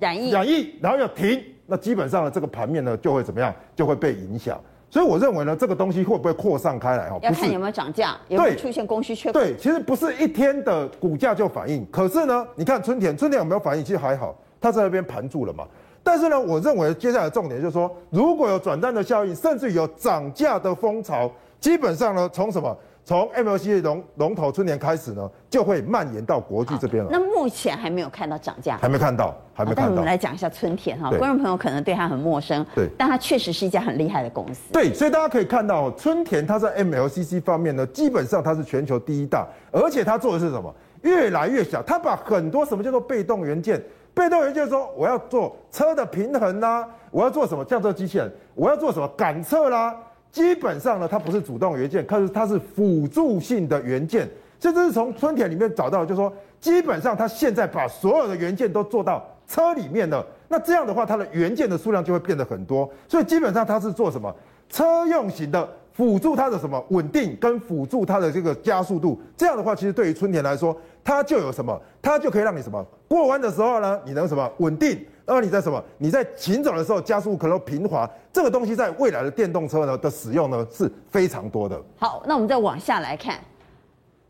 染疫，染疫，然后又停，那基本上呢，这个盘面呢就会怎么样？就会被影响。所以我认为呢，这个东西会不会扩散开来？哈，要看有没有涨价，有没有出现供需缺口。对，其实不是一天的股价就反应，可是呢，你看春田，春田有没有反应？其实还好。它在那边盘住了嘛？但是呢，我认为接下来的重点就是说，如果有转单的效应，甚至有涨价的风潮，基本上呢，从什么？从 MLCC 龙龙头春田开始呢，就会蔓延到国际这边了。那目前还没有看到涨价，还没看到，还没看到。但我们来讲一下春田哈，观众朋友可能对它很陌生，对，但它确实是一家很厉害的公司。对，所以大家可以看到，春田它在 MLCC 方面呢，基本上它是全球第一大，而且它做的是什么？越来越小，它把很多什么叫做被动元件。被动元件说，我要做车的平衡啦，我要做什么像这机器人，我要做什么感测啦，基本上呢，它不是主动元件，可是它是辅助性的元件。这这是从春田里面找到，就是说，基本上它现在把所有的元件都做到车里面了。那这样的话，它的元件的数量就会变得很多。所以基本上它是做什么车用型的。辅助它的什么稳定，跟辅助它的这个加速度，这样的话，其实对于春田来说，它就有什么，它就可以让你什么过弯的时候呢，你能什么稳定，然后你在什么你在行走的时候加速可能平滑，这个东西在未来的电动车呢的使用呢是非常多的。好，那我们再往下来看，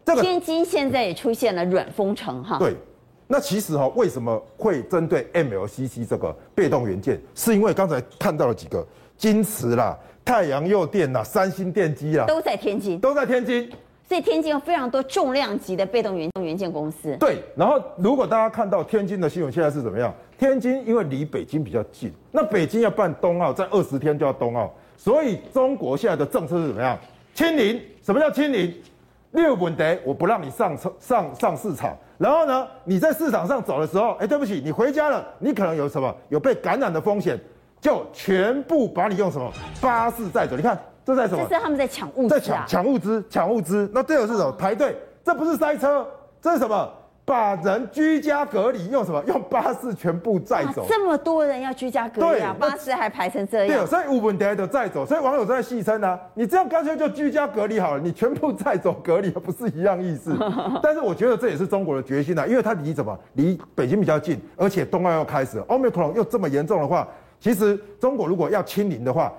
这个天津现在也出现了软封城哈。对，那其实哈为什么会针对 MLCC 这个被动元件，是因为刚才看到了几个金池啦。太阳诱电啦，三星电机啦，都在天津，都在天津。所以天津有非常多重量级的被动元元件公司。对，然后如果大家看到天津的新闻，现在是怎么样？天津因为离北京比较近，那北京要办冬奥，在二十天就要冬奥，所以中国现在的政策是怎么样？清零。什么叫清零？六本得，我不让你上车上上市场。然后呢，你在市场上走的时候，哎，对不起，你回家了，你可能有什么有被感染的风险，就全部把你用什么巴士载走。你看这在什么？这是他们在抢物资、啊，在抢抢物资，抢物资。那这个是什么？排队，这不是塞车，这是什么？把人居家隔离用什么？用巴士全部载走。这么多人要居家隔离啊，巴士还排成这样。对，所以无问题的载走。所以网友都在戏称呢，你这样干脆就居家隔离好了，你全部载走隔离，不是一样意思？但是我觉得这也是中国的决心啊，因为它离什么？离北京比较近，而且冬奥要开始，Omicron 又这么严重的话，其实中国如果要清零的话，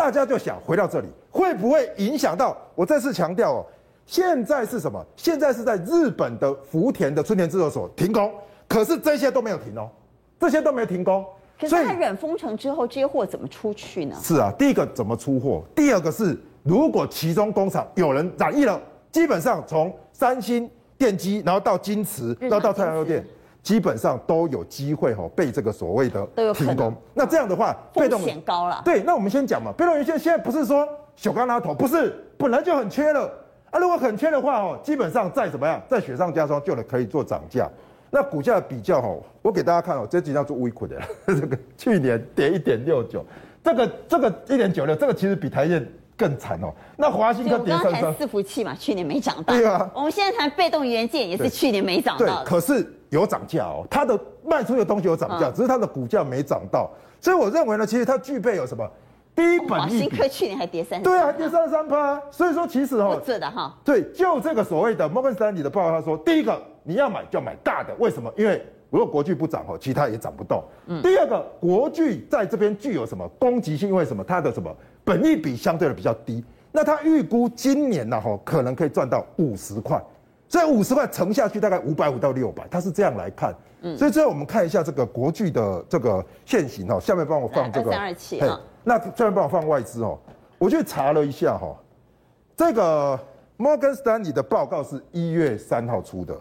大家就想回到这里，会不会影响到？我再次强调哦。现在是什么？现在是在日本的福田的春田制作所停工，可是这些都没有停哦，这些都没有停工。可是它软封城之后，这些货怎么出去呢？是啊，第一个怎么出货？第二个是，如果其中工厂有人染疫了，基本上从三星电机，然后到京瓷，然后到太阳诱电，基本上都有机会哈被这个所谓的停工。那这样的话，被动险高了。对，那我们先讲嘛，被动元件现在不是说小刚拉头，不是本来就很缺了。啊，如果很缺的话哦，基本上再怎么样，再雪上加霜就能可以做涨价。那股价比较哦，我给大家看哦，这几张做微亏的，这个去年跌一点六九，这个这个一点九六，这个其实比台积更惨哦。那华新科跌三三，伺服器嘛，去年没涨到。对啊，我们现在谈被动元件也是去年没涨到。对，可是有涨价哦，它的卖出的东西有涨价，嗯、只是它的股价没涨到。所以我认为呢，其实它具备有什么？低本益比，新科去年还跌三，对啊，跌三十三趴。所以说其实哦，是的哈，对，就这个所谓的摩根士丹利的报告，他说，第一个你要买就要买大的，为什么？因为如果国巨不涨哦，其他也涨不动。嗯。第二个，国巨在这边具有什么攻击性？因为什么？它的什么本益比相对的比较低，那他预估今年呢，哈，可能可以赚到五十块，所以五十块乘下去大概五百五到六百，他是这样来看。嗯。所以最后我们看一下这个国巨的这个现形哈，下面帮我放这个。三二七啊。那下面帮我放外资哦，我去查了一下哈，这个摩根士丹利的报告是一月三号出的，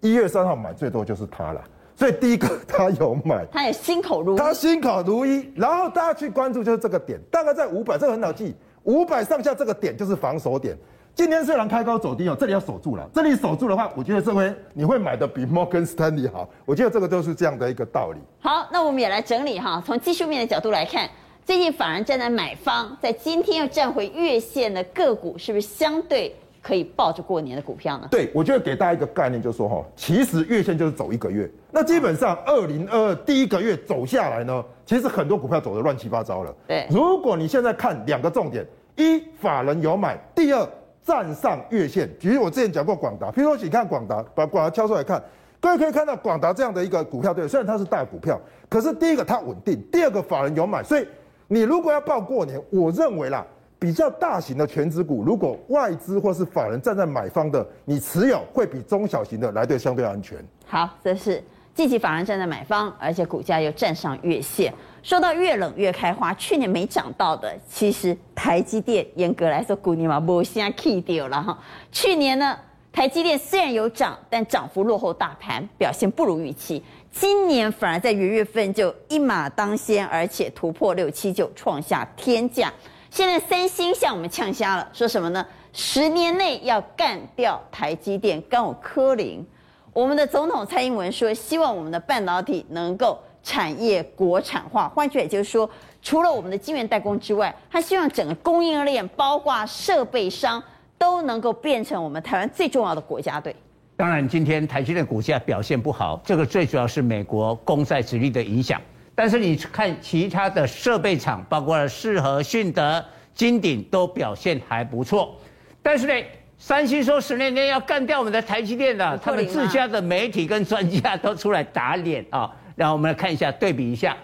一月三号买最多就是他了，所以第一个他有买，他也心口如一，他心口如一，然后大家去关注就是这个点，大概在五百，这个很好记，五百上下这个点就是防守点。今天虽然开高走低哦，这里要守住了，这里守住的话，我觉得这回你会买的比摩根士丹利好，我觉得这个都是这样的一个道理。好，那我们也来整理哈，从技术面的角度来看。最近反而站在买方，在今天又站回月线的个股，是不是相对可以抱着过年的股票呢？对，我觉得给大家一个概念，就是说哈，其实月线就是走一个月。那基本上二零二二第一个月走下来呢，其实很多股票走的乱七八糟了。对，如果你现在看两个重点：一，法人有买；第二，站上月线。比如我之前讲过广达，譬如说你看广达，把广达挑出来看，各位可以看到广达这样的一个股票，对，虽然它是大股票，可是第一个它稳定，第二个法人有买，所以。你如果要报过年，我认为啦，比较大型的权值股，如果外资或是法人站在买方的，你持有会比中小型的来的相对安全。好，这是积极法人站在买方，而且股价又站上月线。说到越冷越开花，去年没涨到的，其实台积电严格来说，股年嘛没啥 key 掉了哈。去年呢，台积电虽然有涨，但涨幅落后大盘，表现不如预期。今年反而在元月份就一马当先，而且突破六七九，创下天价。现在三星向我们呛瞎了，说什么呢？十年内要干掉台积电，干我科林。我们的总统蔡英文说，希望我们的半导体能够产业国产化。换句话就是说，除了我们的晶圆代工之外，他希望整个供应链，包括设备商，都能够变成我们台湾最重要的国家队。当然，今天台积电股价表现不好，这个最主要是美国公债殖利率的影响。但是你看其他的设备厂，包括了世和、迅德、金鼎，都表现还不错。但是呢，三星说十年内要干掉我们的台积电的，他们自家的媒体跟专家都出来打脸啊。然后我们来看一下，对比一下，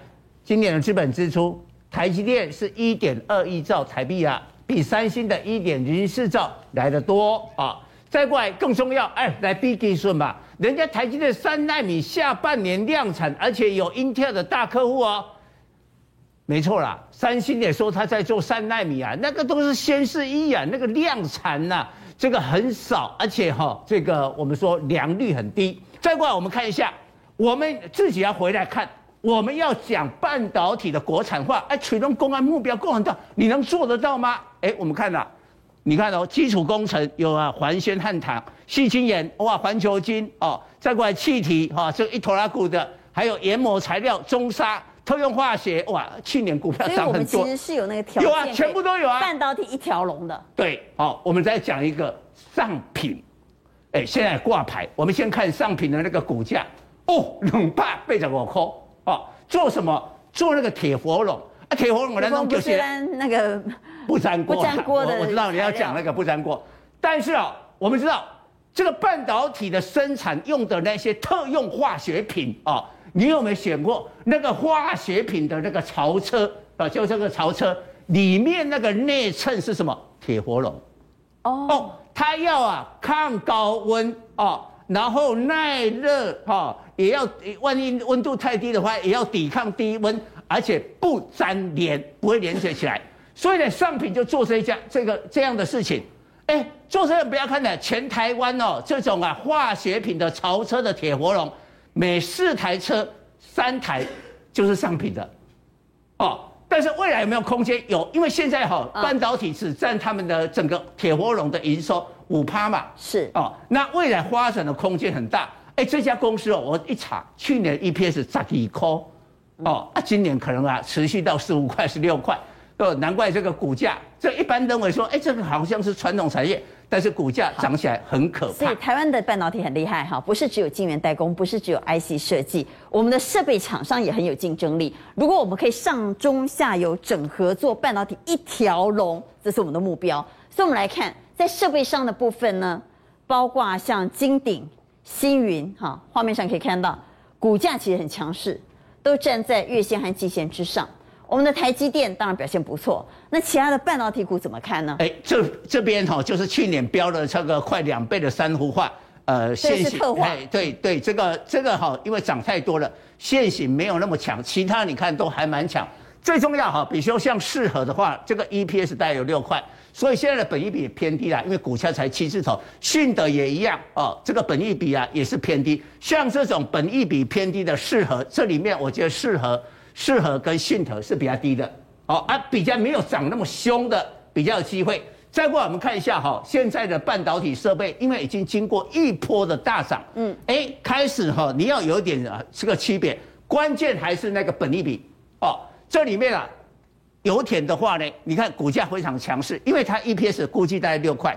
今年的资本支出，台积电是一点二亿兆台币啊，比三星的一点零四兆来得多啊。再过来更重要，哎，来比技术吧，人家台积电三奈米下半年量产，而且有英特尔的大客户哦。没错啦，三星也说他在做三奈米啊，那个都是先试一啊，那个量产呐、啊，这个很少，而且哈、哦，这个我们说良率很低。再过来我们看一下，我们自己要回来看，我们要讲半导体的国产化，哎，取得公安目标够很大，你能做得到吗？哎，我们看了。你看哦，基础工程有啊，环宣汉唐、细晶圆，哇，环球晶哦，再过来气体哈，这一坨拉股的，还有研磨材料中砂、特用化学，哇，去年股票涨很多。其实是有那个条件，有啊，全部都有啊。半导体一条龙的。对，好，我们再讲一个上品，哎，现在挂牌，我们先看上品的那个股价，哦，两百八十五块，哦，做什么？做那个铁佛龙啊，铁活龙我来弄就是那个。不粘锅，不粘锅的，我知道你要讲那个不粘锅，但是啊，我们知道这个半导体的生产用的那些特用化学品啊，你有没有选过那个化学品的那个槽车啊？就这个槽车里面那个内衬是什么？铁活龙。哦哦，它要啊抗高温啊，然后耐热哈，也要万一温度太低的话，也要抵抗低温，而且不粘连，不会连接起来。所以呢，上品就做这一家这个这样的事情，哎，做这个不要看的，全台湾哦，这种啊化学品的潮车的铁活龙，每四台车三台就是上品的，哦，但是未来有没有空间？有，因为现在哈、哦、半导体只占他们的整个铁活龙的营收五趴嘛，是哦，那未来发展的空间很大。哎，这家公司哦，我一查，去年 EPS 十几块，哦，啊，今年可能啊持续到十五块、十六块。哦，难怪这个股价，这一般认为说，哎，这个好像是传统产业，但是股价涨起来很可怕。所以台湾的半导体很厉害哈，不是只有晶圆代工，不是只有 IC 设计，我们的设备厂商也很有竞争力。如果我们可以上中下游整合做半导体一条龙，这是我们的目标。所以，我们来看在设备上的部分呢，包括像金鼎、星云，哈，画面上可以看到股价其实很强势，都站在月线和季线之上。我们的台积电当然表现不错，那其他的半导体股怎么看呢？哎，这这边哈就是去年标了这个快两倍的珊瑚化，呃，线型，哎，对对，这个这个哈，因为涨太多了，线型没有那么强，其他你看都还蛮强。最重要哈，比如说像适合的话，这个 EPS 大概有六块，所以现在的本益比也偏低啦，因为股价才七字头。信德也一样哦，这个本益比啊也是偏低。像这种本益比偏低的适合，这里面我觉得适合。适合跟信德是比较低的，哦啊，比较没有涨那么凶的，比较有机会。再过来我们看一下哈，现在的半导体设备，因为已经经过一波的大涨，嗯，哎，开始哈，你要有一点啊这个区别，关键还是那个本益比哦。这里面啊，油田的话呢，你看股价非常强势，因为它 EPS 估计大概六块，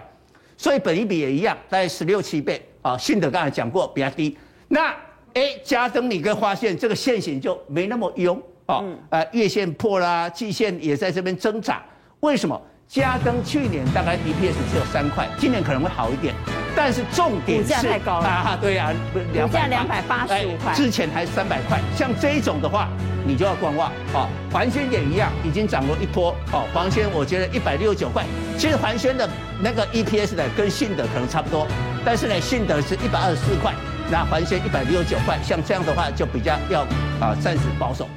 所以本一比也一样，大概十六七倍啊。信德刚才讲过比较低，那哎，加登你会发现这个线型就没那么优。啊，呃，月线破啦，季线也在这边挣扎。为什么？嘉登去年大概 EPS 只有三块，今年可能会好一点。但是重点是，股价太高了啊！对啊，两百两百八十五块，之前还三百块。像这一种的话，你就要观望。哦，环纤也一样，已经涨过一波。哦，环轩我觉得一百六十九块。其实环纤的那个 EPS 呢，跟信德可能差不多，但是呢，信德是一百二十四块，那环纤一百六十九块。像这样的话，就比较要啊，暂时保守。